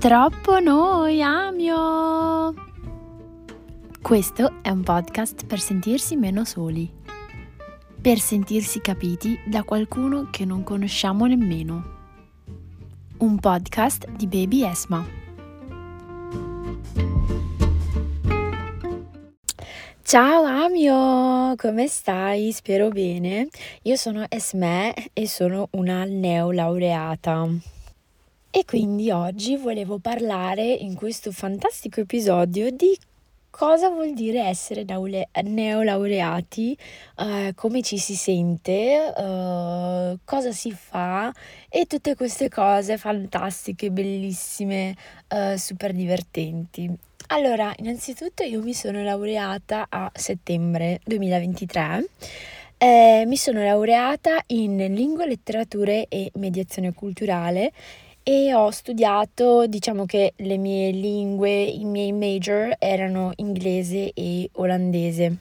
Troppo noi, Amio! Questo è un podcast per sentirsi meno soli, per sentirsi capiti da qualcuno che non conosciamo nemmeno. Un podcast di Baby Esma. Ciao Amio, come stai? Spero bene. Io sono Esme e sono una neolaureata. E quindi oggi volevo parlare in questo fantastico episodio di cosa vuol dire essere neolaureati, uh, come ci si sente, uh, cosa si fa e tutte queste cose fantastiche, bellissime, uh, super divertenti. Allora, innanzitutto io mi sono laureata a settembre 2023. Eh, mi sono laureata in lingua, letterature e mediazione culturale e ho studiato, diciamo che le mie lingue, i miei major erano inglese e olandese.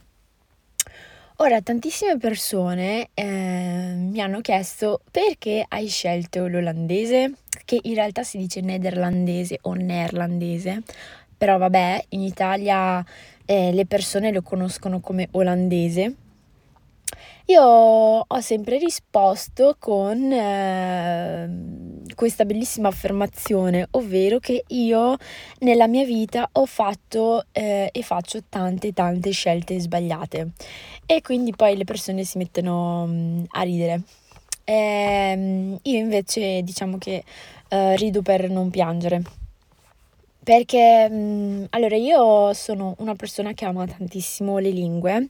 Ora, tantissime persone eh, mi hanno chiesto perché hai scelto l'olandese, che in realtà si dice nederlandese o neerlandese, però vabbè, in Italia eh, le persone lo conoscono come olandese io ho sempre risposto con eh, questa bellissima affermazione, ovvero che io nella mia vita ho fatto eh, e faccio tante tante scelte sbagliate e quindi poi le persone si mettono mh, mm, a ridere. E, ehm, io invece diciamo che eh, rido per non piangere. Perché mh, mm, allora io sono una persona che ama tantissimo le lingue,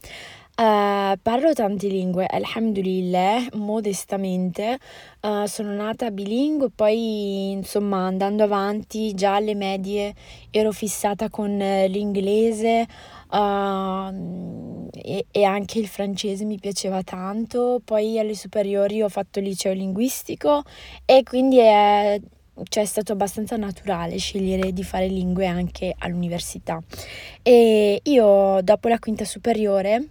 Uh, parlo tante lingue, alhamdulillah, modestamente. Uh, sono nata bilingue, poi insomma andando avanti già alle medie ero fissata con l'inglese uh, e, e, anche il francese mi piaceva tanto. Poi alle superiori ho fatto liceo linguistico e quindi è, cioè, è stato abbastanza naturale scegliere di fare lingue anche all'università. E io dopo la quinta superiore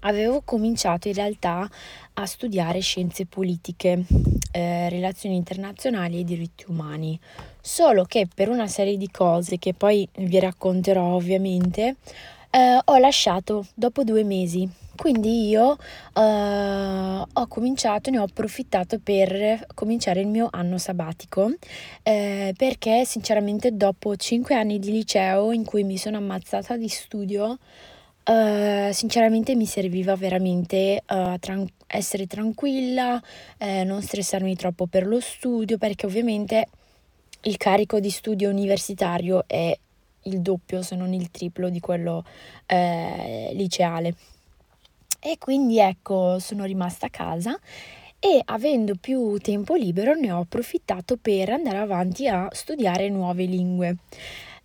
avevo cominciato in realtà a studiare scienze politiche, eh, relazioni internazionali e diritti umani, solo che per una serie di cose che poi vi racconterò ovviamente, eh, ho lasciato dopo due mesi. Quindi io eh, ho cominciato, ne ho approfittato per cominciare il mio anno sabbatico, eh, perché sinceramente dopo cinque anni di liceo in cui mi sono ammazzata di studio, Uh, sinceramente mi serviva veramente uh, tran- essere tranquilla, eh, non stressarmi troppo per lo studio, perché ovviamente il carico di studio universitario è il doppio, se non il triplo di quello eh, liceale. E quindi ecco, sono rimasta a casa e avendo più tempo libero ne ho approfittato per andare avanti a studiare nuove lingue.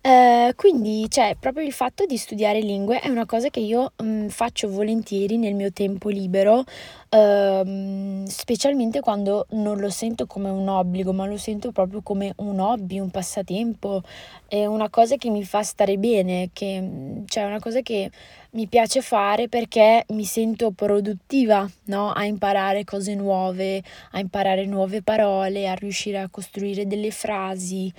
Eh, quindi, cioè, proprio il fatto di studiare lingue è una cosa che io mh, mm, faccio volentieri nel mio tempo libero, ehm, specialmente quando non lo sento come un obbligo, ma lo sento proprio come un hobby, un passatempo, è una cosa che mi fa stare bene, che, mm, cioè, una cosa che mi piace fare perché mi sento produttiva, no? A imparare cose nuove, a imparare nuove parole, a riuscire a costruire delle frasi.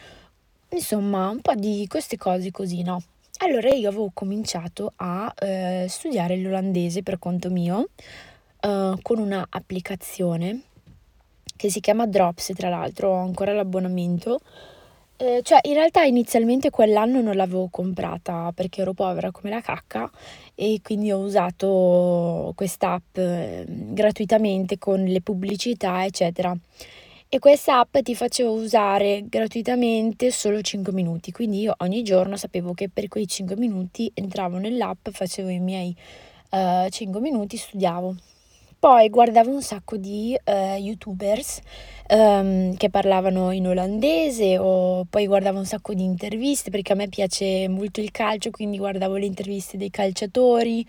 Insomma, un po' di queste cose così, no? Allora io avevo cominciato a eh, studiare l'olandese per conto mio eh, con una applicazione che si chiama Drops, tra l'altro ho ancora l'abbonamento. Eh, cioè, in realtà inizialmente quell'anno non l'avevo comprata perché ero povera come la cacca e quindi ho usato quest'app eh, gratuitamente con le pubblicità, eccetera e questa app ti faceva usare gratuitamente solo 5 minuti, quindi io ogni giorno sapevo che per quei 5 minuti entravo nell'app, facevo i miei uh, eh, 5 minuti, studiavo. Poi guardavo un sacco di uh, youtubers um, che parlavano in olandese o poi guardavo un sacco di interviste perché a me piace molto il calcio, quindi guardavo le interviste dei calciatori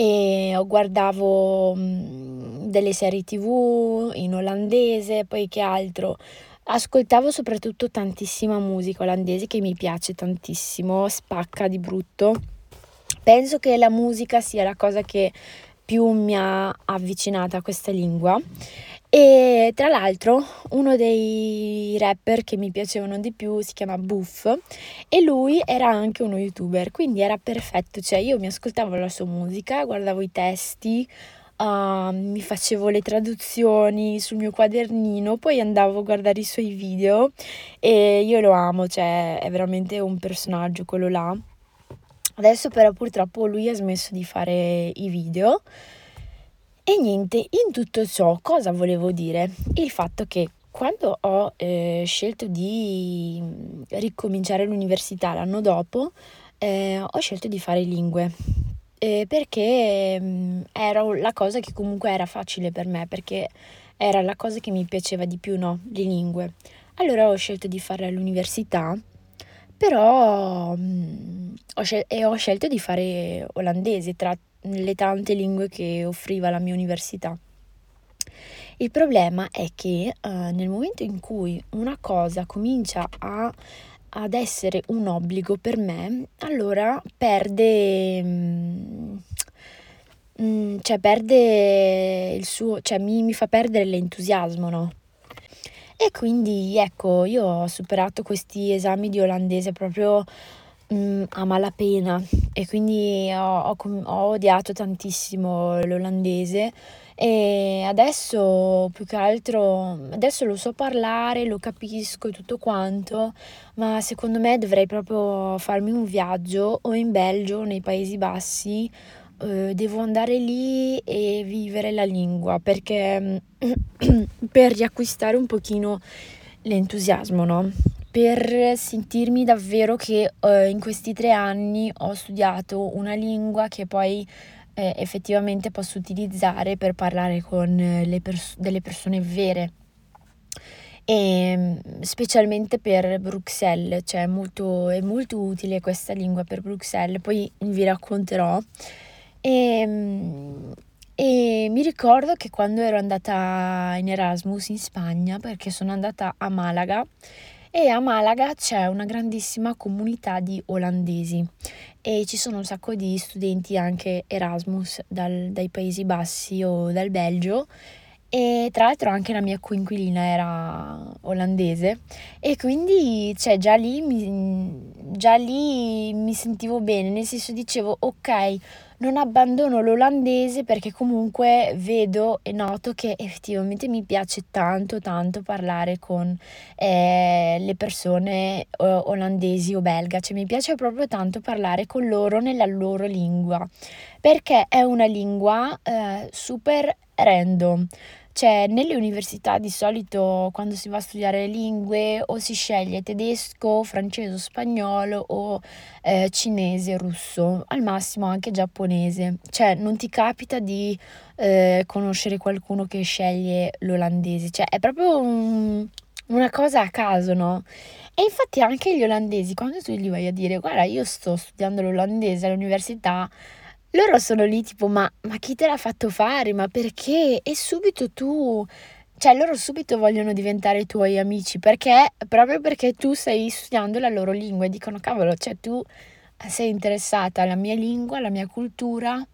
e guardavo mm, delle serie tv in olandese, poi che altro. Ascoltavo soprattutto tantissima musica olandese che mi piace tantissimo, spacca di brutto. Penso che la musica sia la cosa che più mi ha avvicinata a questa lingua E tra l'altro uno dei rapper che mi piacevano di più si chiama Buff e lui era anche uno youtuber, quindi era perfetto, cioè io mi ascoltavo la sua musica, guardavo i testi, uh, mi facevo le traduzioni sul mio quadernino, poi andavo a guardare i suoi video e io lo amo, cioè è veramente un personaggio quello là. Adesso però purtroppo lui ha smesso di fare i video e niente, in tutto ciò cosa volevo dire? Il fatto che quando ho eh, scelto di mm, ricominciare l'università l'anno dopo, eh, ho scelto di fare lingue. Eh, perché mm, era la cosa che comunque era facile per me, perché era la cosa che mi piaceva di più, no? Le lingue. Allora ho scelto di fare all'università, però mm, ho, scel- e ho scelto di fare olandese tra le tante lingue che offriva la mia università. Il problema è che uh, nel momento in cui una cosa comincia a, ad essere un obbligo per me, allora perde, mm, mm, cioè perde il suo, cioè mi, mi fa perdere l'entusiasmo, no? E quindi ecco, io ho superato questi esami di olandese proprio mm, a malapena e quindi ho, ho, ho odiato tantissimo l'olandese e adesso più che altro adesso lo so parlare, lo capisco e tutto quanto, ma secondo me dovrei proprio farmi un viaggio o in Belgio, nei Paesi Bassi, eh, devo andare lì e vivere la lingua perché per riacquistare un pochino l'entusiasmo, no? Per sentirmi davvero che eh, in questi tre anni ho studiato una lingua che poi eh, effettivamente posso utilizzare per parlare con le pers- delle persone vere. E mm, specialmente per Bruxelles, cioè molto, è molto utile questa lingua per Bruxelles, poi vi racconterò. E, mm, e mi ricordo che quando ero andata in Erasmus in Spagna, perché sono andata a Malaga, e a Malaga c'è una grandissima comunità di olandesi. E ci sono un sacco di studenti anche Erasmus dal, dai Paesi Bassi o dal Belgio. E tra l'altro anche la mia coinquilina era olandese. E quindi cioè, già, lì mi, già lì mi sentivo bene, nel senso dicevo ok, non abbandono l'olandese perché comunque vedo e noto che effettivamente mi piace tanto tanto parlare con eh, le persone olandesi o belga, cioè mi piace proprio tanto parlare con loro nella loro lingua perché è una lingua eh, super random. Cioè, nelle università di solito quando si va a studiare lingue o si sceglie tedesco, francese o spagnolo o eh, cinese, russo, al massimo anche giapponese. Cioè, non ti capita di eh, conoscere qualcuno che sceglie l'olandese. Cioè, è proprio un, una cosa a caso, no? E infatti anche gli olandesi, quando tu gli vai a dire, guarda, io sto studiando l'olandese all'università, loro sono lì tipo, ma, ma chi te l'ha fatto fare? Ma perché? E subito tu, cioè loro subito vogliono diventare tuoi amici perché, proprio perché tu stai studiando la loro lingua e dicono, cavolo, cioè tu sei interessata alla mia lingua, alla mia cultura,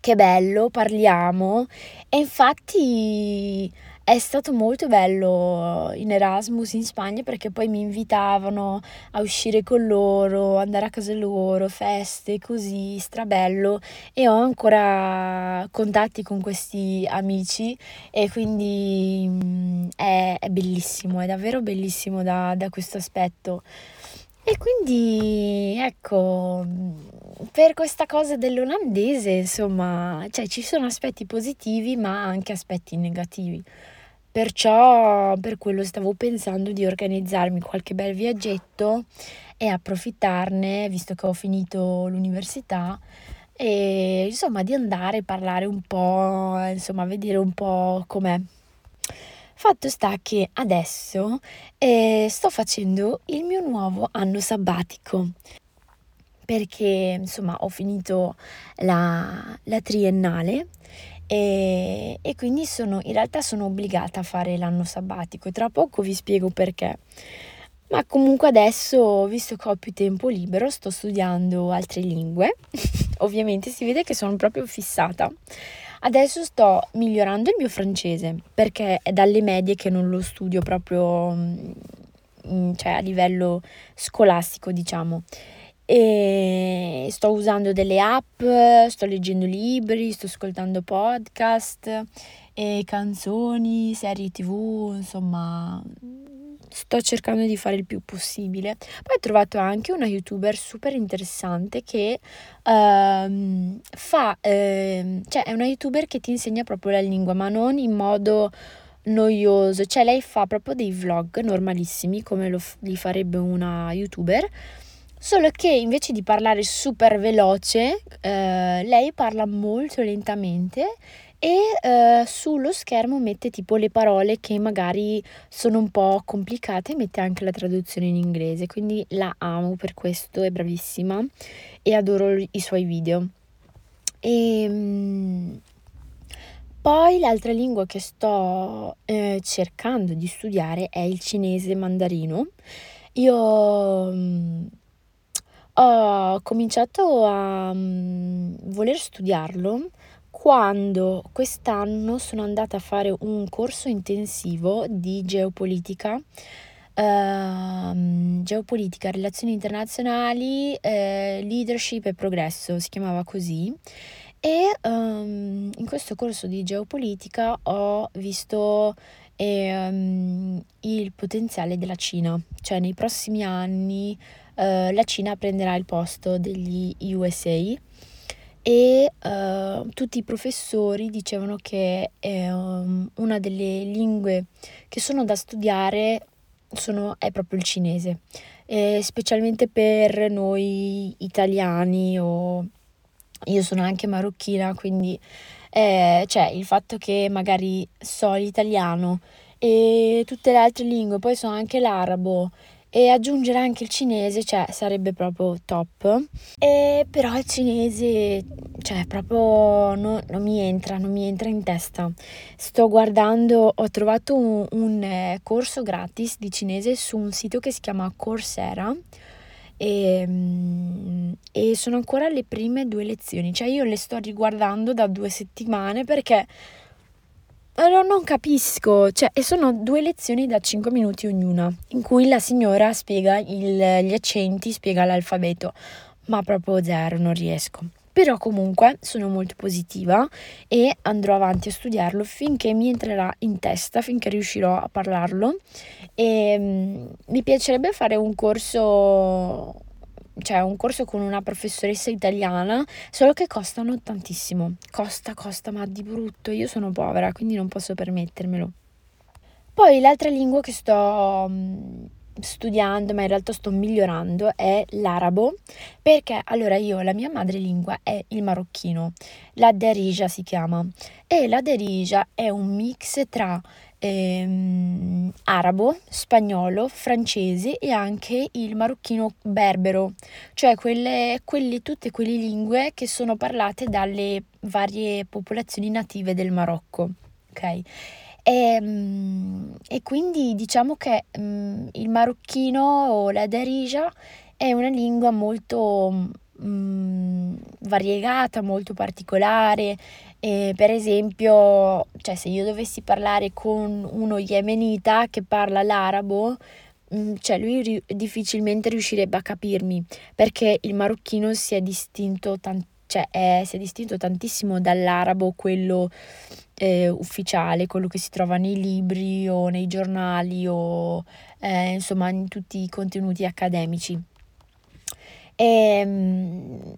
che bello, parliamo. E infatti è stato molto bello in Erasmus in Spagna perché poi mi invitavano a uscire con loro, andare a casa loro, feste, così, strabello e ho ancora contatti con questi amici e quindi mm, è, è bellissimo, è davvero bellissimo da, da questo aspetto. E quindi ecco, per questa cosa dell'olandese, insomma, cioè ci sono aspetti positivi ma anche aspetti negativi. Perciò per quello stavo pensando di organizzarmi qualche bel viaggetto e approfittarne, visto che ho finito l'università, e insomma di andare a parlare un po', insomma, vedere un po' com'è. Fatto sta che adesso eh, sto facendo il mio nuovo anno sabbatico perché insomma ho finito la, la triennale e, e quindi sono, in realtà sono obbligata a fare l'anno sabbatico e tra poco vi spiego perché. Ma comunque adesso, visto che ho più tempo libero, sto studiando altre lingue. Ovviamente si vede che sono proprio fissata. Adesso sto migliorando il mio francese perché è dalle medie che non lo studio proprio, mm, cioè a livello scolastico, diciamo. E sto usando delle app, sto leggendo libri, sto ascoltando podcast e canzoni, serie tv, insomma, sto cercando di fare il più possibile. Poi ho trovato anche una youtuber super interessante che uh, fa, uh, cioè è una youtuber che ti insegna proprio la lingua, ma non in modo noioso, cioè lei fa proprio dei vlog normalissimi come lo li farebbe una youtuber. Solo che invece di parlare super veloce, eh, lei parla molto lentamente e eh, sullo schermo mette tipo le parole che magari sono un po' complicate mette anche la traduzione in inglese, quindi la amo per questo, è bravissima e adoro i suoi video. E, ehm, poi l'altra lingua che sto eh, cercando di studiare è il cinese mandarino. Io mm, ho cominciato a mm, voler studiarlo quando quest'anno sono andata a fare un corso intensivo di geopolitica, ehm, geopolitica, relazioni internazionali, eh, leadership e progresso, si chiamava così. E ehm, in questo corso di geopolitica ho visto ehm, il potenziale della Cina, cioè nei prossimi anni eh, la Cina prenderà il posto degli USA e uh, tutti i professori dicevano che um, una delle lingue che sono da studiare sono, è proprio il cinese, e specialmente per noi italiani o io sono anche marocchina, quindi eh, cioè il fatto che magari so l'italiano e tutte le altre lingue, poi so anche l'arabo e aggiungere anche il cinese, cioè sarebbe proprio top. E però il cinese, cioè proprio no, non mi entra, non mi entra in testa. Sto guardando, ho trovato un, un eh, corso gratis di cinese su un sito che si chiama Coursera. E, mm, e sono ancora alle prime due lezioni, cioè io le sto riguardando da due settimane perché allora, non capisco, cioè, e sono due lezioni da 5 minuti ognuna, in cui la signora spiega il, gli accenti, spiega l'alfabeto, ma proprio zero, non riesco. Però comunque sono molto positiva e andrò avanti a studiarlo finché mi entrerà in testa, finché riuscirò a parlarlo. E um, mi piacerebbe fare un corso cioè un corso con una professoressa italiana, solo che costano tantissimo. Costa, costa, ma di brutto. Io sono povera, quindi non posso permettermelo. Poi l'altra lingua che sto mm, studiando, ma in realtà sto migliorando, è l'arabo, perché allora io la mia madrelingua è il marocchino, la derija si chiama, e la derija è un mix tra ehm, arabo, spagnolo, francese e anche il marocchino berbero, cioè quelle, quelle, tutte quelle lingue che sono parlate dalle varie popolazioni native del Marocco. Ok? E, ehm, e quindi diciamo che um, il marocchino o la darija è una lingua molto um, variegata, molto particolare, e per esempio, cioè se io dovessi parlare con uno yemenita che parla l'arabo, mm, cioè lui ri- difficilmente riuscirebbe a capirmi perché il marocchino si è distinto, tan- cioè è, si è distinto tantissimo dall'arabo, quello eh, ufficiale, quello che si trova nei libri o nei giornali o eh, insomma in tutti i contenuti accademici. E, ehm,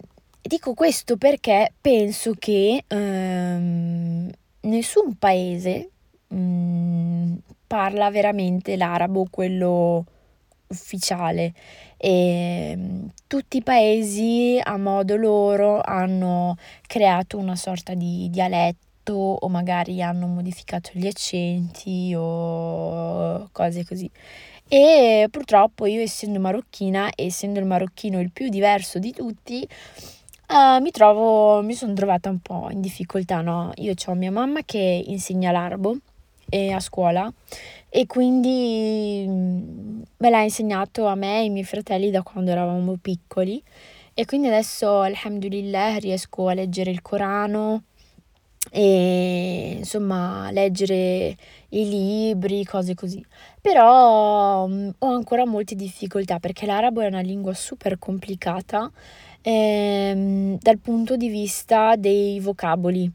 Dico questo perché penso che ehm, nessun paese mm, parla veramente l'arabo, quello ufficiale. E mm, tutti i paesi a modo loro hanno creato una sorta di dialetto o magari hanno modificato gli accenti o cose così. E purtroppo io essendo marocchina, essendo il marocchino il più diverso di tutti, Uh, mi trovo, mi sono trovata un po' in difficoltà, no? Io ho mia mamma che insegna l'arabo e a scuola e quindi mm, me l'ha insegnato a me e ai miei fratelli da quando eravamo piccoli e quindi adesso alhamdulillah riesco a leggere il Corano e insomma leggere i libri, cose così. Però um, ho ancora molte difficoltà perché l'arabo è una lingua super complicata ehm, dal punto di vista dei vocaboli.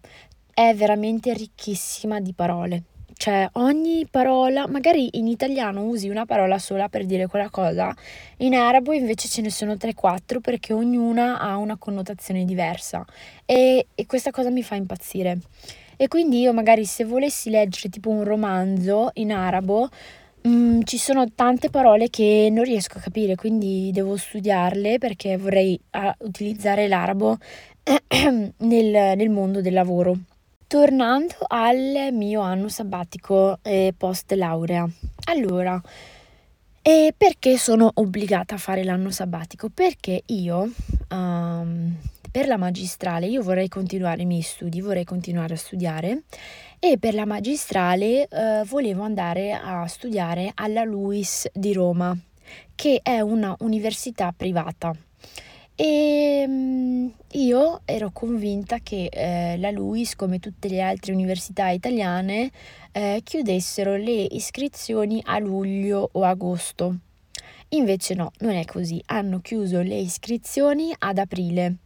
È veramente ricchissima di parole. Cioè, ogni parola, magari in italiano usi una parola sola per dire quella cosa, in arabo invece ce ne sono 3-4 perché ognuna ha una connotazione diversa e, e questa cosa mi fa impazzire. E quindi io magari se volessi leggere tipo un romanzo in arabo, mm, ci sono tante parole che non riesco a capire, quindi devo studiarle perché vorrei uh, utilizzare l'arabo nel, nel mondo del lavoro. Tornando al mio anno sabbatico eh, post laurea. Allora, e perché sono obbligata a fare l'anno sabbatico? Perché io um, per la magistrale io vorrei continuare i miei studi, vorrei continuare a studiare e per la magistrale eh, volevo andare a studiare alla LUIS di Roma, che è una università privata. E mm, io ero convinta che eh, la LUIS, come tutte le altre università italiane, eh, chiudessero le iscrizioni a luglio o agosto. Invece no, non è così. Hanno chiuso le iscrizioni ad aprile.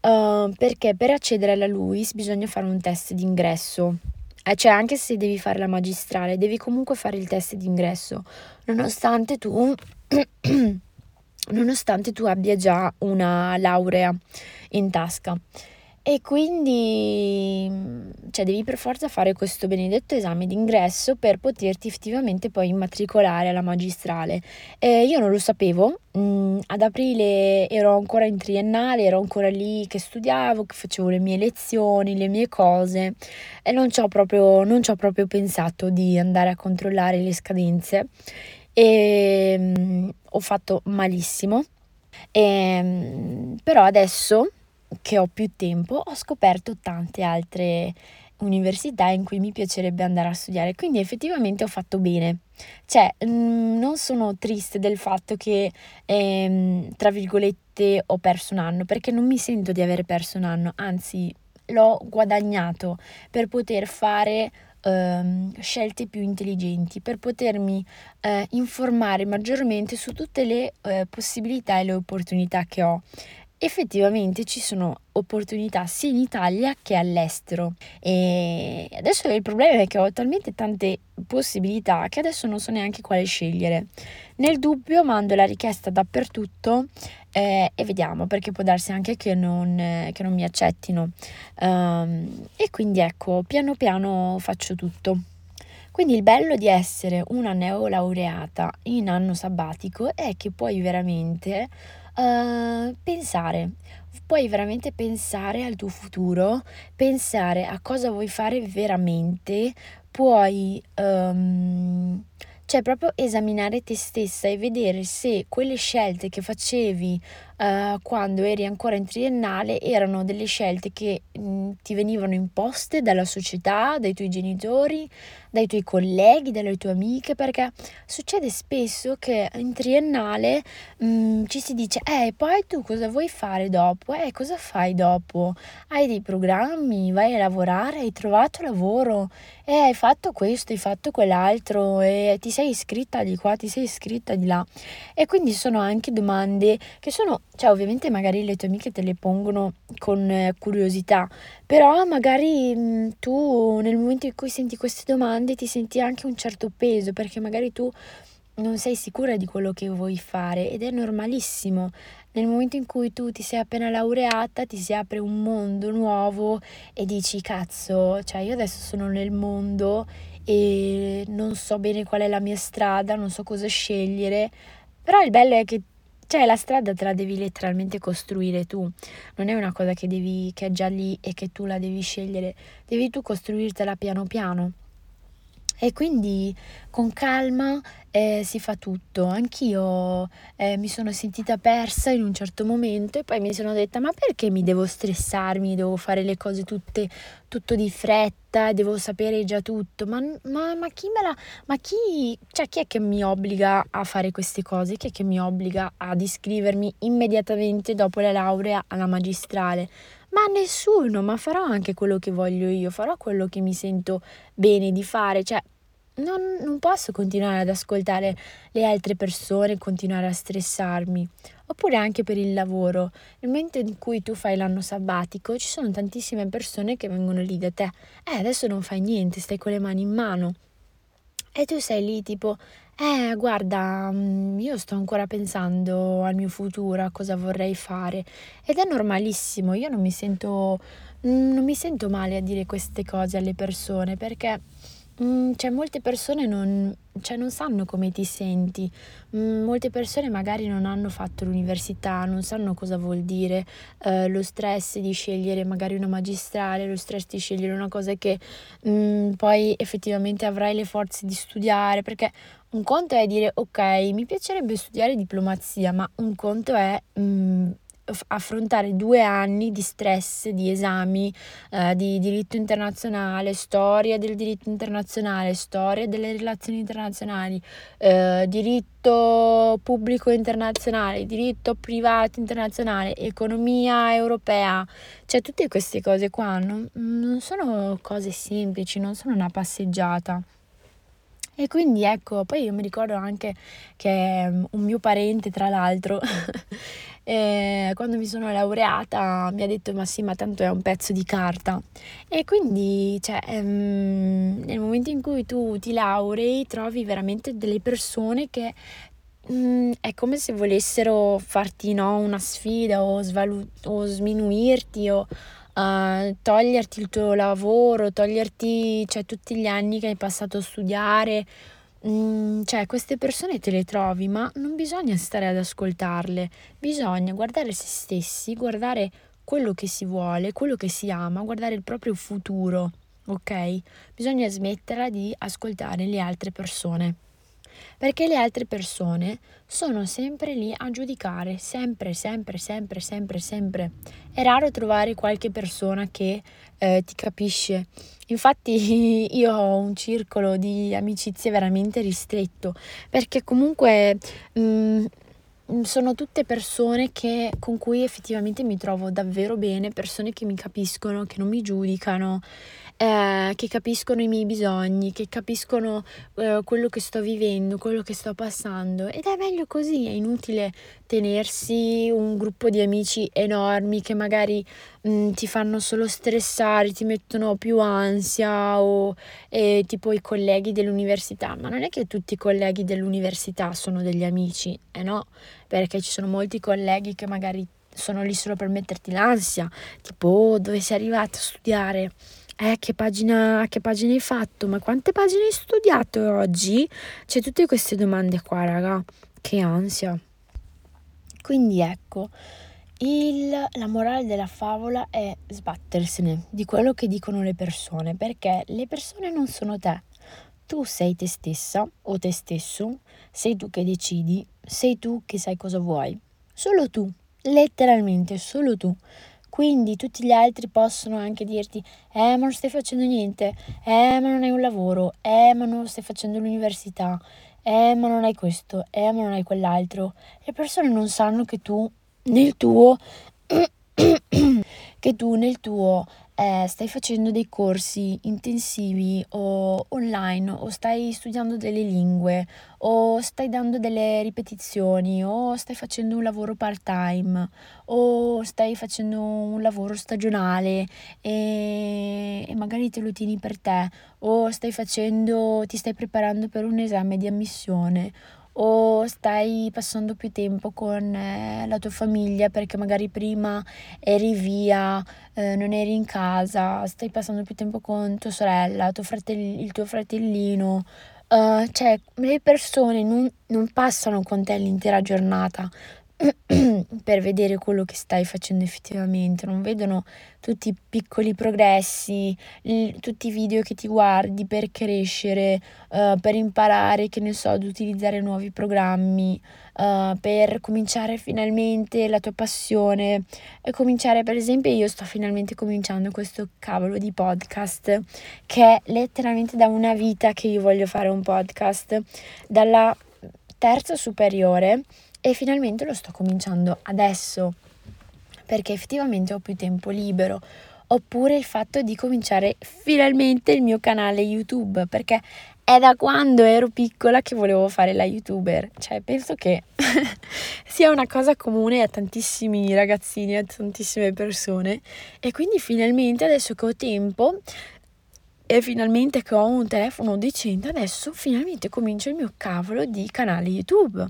Uh, perché per accedere alla LUIS bisogna fare un test d'ingresso. Eh, cioè, anche se devi fare la magistrale, devi comunque fare il test d'ingresso, nonostante tu nonostante tu abbia già una laurea in tasca. E quindi cioè, devi per forza fare questo benedetto esame d'ingresso per poterti effettivamente poi immatricolare alla magistrale. E io non lo sapevo, mm, ad aprile ero ancora in triennale, ero ancora lì che studiavo, che facevo le mie lezioni, le mie cose e non ci ho proprio, proprio pensato di andare a controllare le scadenze e mm, ho fatto malissimo. E, mm, però adesso che ho più tempo ho scoperto tante altre università in cui mi piacerebbe andare a studiare, quindi effettivamente ho fatto bene. Cioè, mm, non sono triste del fatto che, ehm, tra virgolette, ho perso un anno, perché non mi sento di aver perso un anno, anzi l'ho guadagnato per poter fare ehm, scelte più intelligenti, per potermi eh, informare maggiormente su tutte le eh, possibilità e le opportunità che ho effettivamente ci sono opportunità sia in Italia che all'estero e adesso il problema è che ho talmente tante possibilità che adesso non so neanche quale scegliere. Nel dubbio mando la richiesta dappertutto eh, e vediamo perché può darsi anche che non, eh, che non mi accettino um, e quindi ecco piano piano faccio tutto. Quindi il bello di essere una neolaureata in anno sabbatico è che puoi veramente uh, pensare, puoi veramente pensare al tuo futuro, pensare a cosa vuoi fare veramente, puoi um, cioè proprio esaminare te stessa e vedere se quelle scelte che facevi uh, quando eri ancora in triennale erano delle scelte che mh, ti venivano imposte dalla società, dai tuoi genitori, dai tuoi colleghi, dalle tue amiche, perché succede spesso che in triennale mh, ci si dice, eh, poi tu cosa vuoi fare dopo? Eh, cosa fai dopo? Hai dei programmi, vai a lavorare, hai trovato lavoro, eh, hai fatto questo, hai fatto quell'altro, e ti sei iscritta di qua, ti sei iscritta di là. E quindi sono anche domande che sono cioè ovviamente magari le tue amiche te le pongono con eh, curiosità, però magari mh, tu nel momento in cui senti queste domande ti senti anche un certo peso perché magari tu non sei sicura di quello che vuoi fare ed è normalissimo. Nel momento in cui tu ti sei appena laureata, ti si apre un mondo nuovo e dici cazzo, cioè io adesso sono nel mondo e non so bene qual è la mia strada, non so cosa scegliere, però il bello è che cioè la strada te la devi letteralmente costruire tu, non è una cosa che, devi, che è già lì e che tu la devi scegliere, devi tu costruirtela piano piano. E quindi con calma eh, si fa tutto. Anch'io eh, mi sono sentita persa in un certo momento e poi mi sono detta ma perché mi devo stressarmi, devo fare le cose tutte, tutto di fretta, devo sapere già tutto. Ma, ma, ma chi me la... Ma chi... Cioè chi è che mi obbliga a fare queste cose? Chi è che mi obbliga ad iscrivermi immediatamente dopo la laurea alla magistrale? Ma nessuno, ma farò anche quello che voglio io, farò quello che mi sento bene di fare, cioè non, non posso continuare ad ascoltare le altre persone, continuare a stressarmi. Oppure anche per il lavoro. Nel momento in cui tu fai l'anno sabbatico, ci sono tantissime persone che vengono lì da te. Eh, adesso non fai niente, stai con le mani in mano. E tu sei lì tipo, eh, guarda, mm, io sto ancora pensando al mio futuro, a cosa vorrei fare. Ed è normalissimo, io non mi sento, mm, non mi sento male a dire queste cose alle persone perché Mm, cioè molte persone non, cioè non sanno come ti senti, molte persone magari non hanno fatto l'università, non sanno cosa vuol dire eh, lo stress di scegliere magari una magistrale, lo stress di scegliere una cosa che mm, poi effettivamente avrai le forze di studiare, perché un conto è dire ok, mi piacerebbe studiare diplomazia, ma un conto è mm, affrontare due anni di stress, di esami, eh, di diritto internazionale, storia del diritto internazionale, storia delle relazioni internazionali, eh, diritto pubblico internazionale, diritto privato internazionale, economia europea, cioè tutte queste cose qua non, non sono cose semplici, non sono una passeggiata. E quindi ecco, poi io mi ricordo anche che mm, un mio parente, tra l'altro, eh, quando mi sono laureata mi ha detto ma sì, ma tanto è un pezzo di carta. E quindi, cioè, ehm, nel momento in cui tu ti laurei, trovi veramente delle persone che mm, è come se volessero farti no, una sfida o, svalu- o sminuirti o uh, toglierti il tuo lavoro, toglierti cioè, tutti gli anni che hai passato a studiare. Mm, cioè, queste persone te le trovi, ma non bisogna stare ad ascoltarle, bisogna guardare se stessi, guardare quello che si vuole, quello che si ama, guardare il proprio futuro, ok? Bisogna smetterla di ascoltare le altre persone perché le altre persone sono sempre lì a giudicare, sempre, sempre, sempre, sempre, sempre. È raro trovare qualche persona che eh, ti capisce. Infatti io ho un circolo di amicizie veramente ristretto, perché comunque mh, mm, sono tutte persone che, con cui effettivamente mi trovo davvero bene, persone che mi capiscono, che non mi giudicano eh, che capiscono i miei bisogni, che capiscono eh, quello che sto vivendo, quello che sto passando. Ed è meglio così, è inutile tenersi un gruppo di amici enormi che magari mh, mm, ti fanno solo stressare, ti mettono più ansia o eh, tipo i colleghi dell'università, ma non è che tutti i colleghi dell'università sono degli amici, eh no, perché ci sono molti colleghi che magari sono lì solo per metterti l'ansia, tipo oh, dove sei arrivato a studiare? Eh, che pagina, che pagina hai fatto? Ma quante pagine hai studiato oggi? C'è tutte queste domande qua, raga. Che ansia. Quindi ecco, il, la morale della favola è sbattersene di quello che dicono le persone, perché le persone non sono te. Tu sei te stessa o te stesso, sei tu che decidi, sei tu che sai cosa vuoi. Solo tu, letteralmente solo tu. Quindi tutti gli altri possono anche dirti, eh ma non stai facendo niente, eh ma non hai un lavoro, eh ma non stai facendo l'università, eh ma non hai questo, eh ma non hai quell'altro. Le persone non sanno che tu nel tuo che tu nel tuo eh, stai facendo dei corsi intensivi o online o stai studiando delle lingue o stai dando delle ripetizioni o stai facendo un lavoro part time o stai facendo un lavoro stagionale e, e magari te lo tieni per te o stai facendo ti stai preparando per un esame di ammissione o stai passando più tempo con eh, la tua famiglia perché magari prima eri via, eh, non eri in casa, stai passando più tempo con tua sorella, tuo fratelli, il tuo fratellino. Uh, cioè, le persone non, non passano con te l'intera giornata, per vedere quello che stai facendo effettivamente, non vedono tutti i piccoli progressi, il, tutti i video che ti guardi per crescere, uh, per imparare, che ne so, ad utilizzare nuovi programmi, uh, per cominciare finalmente la tua passione. E cominciare, per esempio, io sto finalmente cominciando questo cavolo di podcast che è letteralmente da una vita che io voglio fare un podcast, dalla terza superiore e finalmente lo sto cominciando adesso perché effettivamente ho più tempo libero. Oppure il fatto di cominciare finalmente il mio canale YouTube, perché è da quando ero piccola che volevo fare la youtuber, cioè penso che sia una cosa comune a tantissimi ragazzini, a tantissime persone e quindi finalmente adesso che ho tempo e finalmente che ho un telefono decente, adesso finalmente comincio il mio cavolo di canale YouTube.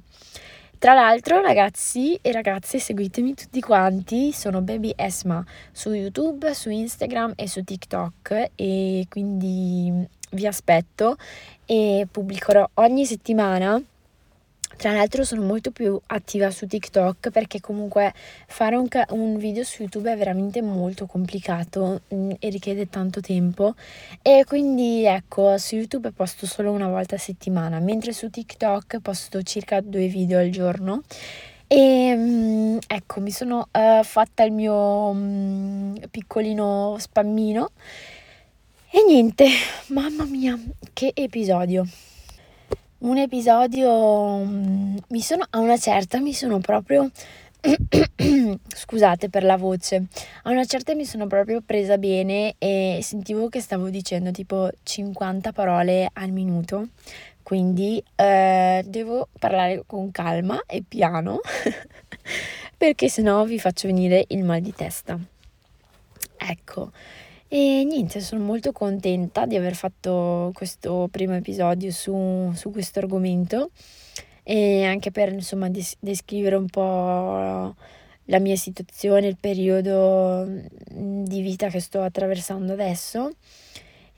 Tra l'altro, ragazzi e ragazze, seguitemi tutti quanti, sono Baby Esma su YouTube, su Instagram e su TikTok. E quindi vi aspetto e pubblicherò ogni settimana tra l'altro sono molto più attiva su TikTok perché comunque fare un, ca- un video su YouTube è veramente molto complicato mh, mm, e richiede tanto tempo. E quindi ecco su YouTube posto solo una volta a settimana mentre su TikTok posto circa due video al giorno. E mm, ecco mi sono uh, fatta il mio mm, piccolino spammino. E niente, mamma mia, che episodio un episodio mm, mi sono a una certa mi sono proprio scusate per la voce a una certa mi sono proprio presa bene e sentivo che stavo dicendo tipo 50 parole al minuto. Quindi eh, devo parlare con calma e piano perché sennò vi faccio venire il mal di testa. Ecco e niente, sono molto contenta di aver fatto questo primo episodio su, su questo argomento e anche per insomma des- descrivere un po' la mia situazione, il periodo mm, di vita che sto attraversando adesso.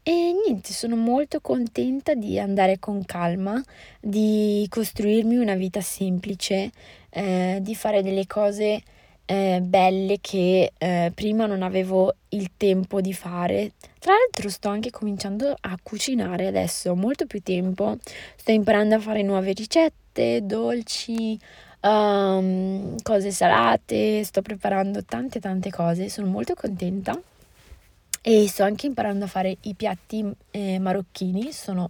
E niente, sono molto contenta di andare con calma, di costruirmi una vita semplice, eh, di fare delle cose eh, belle che eh, prima non avevo il tempo di fare. Tra l'altro sto anche cominciando a cucinare adesso, ho molto più tempo, sto imparando a fare nuove ricette, dolci, um, cose salate, sto preparando tante tante cose, sono molto contenta e sto anche imparando a fare i piatti eh, marocchini, sono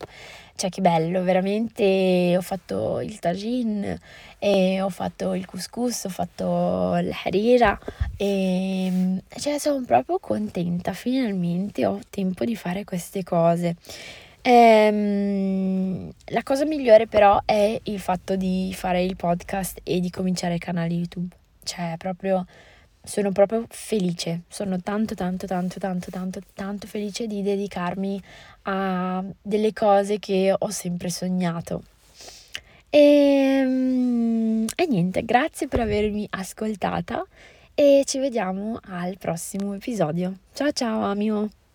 cioè che bello, veramente. Ho fatto il tagine, ho fatto il couscous, ho fatto l'harira e cioè sono proprio contenta, finalmente ho tempo di fare queste cose. Ehm, la cosa migliore però è il fatto di fare il podcast e di cominciare il canale YouTube, cioè proprio sono proprio felice, sono tanto tanto tanto tanto tanto tanto felice di dedicarmi a delle cose che ho sempre sognato. E, ehm, e niente, grazie per avermi ascoltata e ci vediamo al prossimo episodio. Ciao ciao Amio!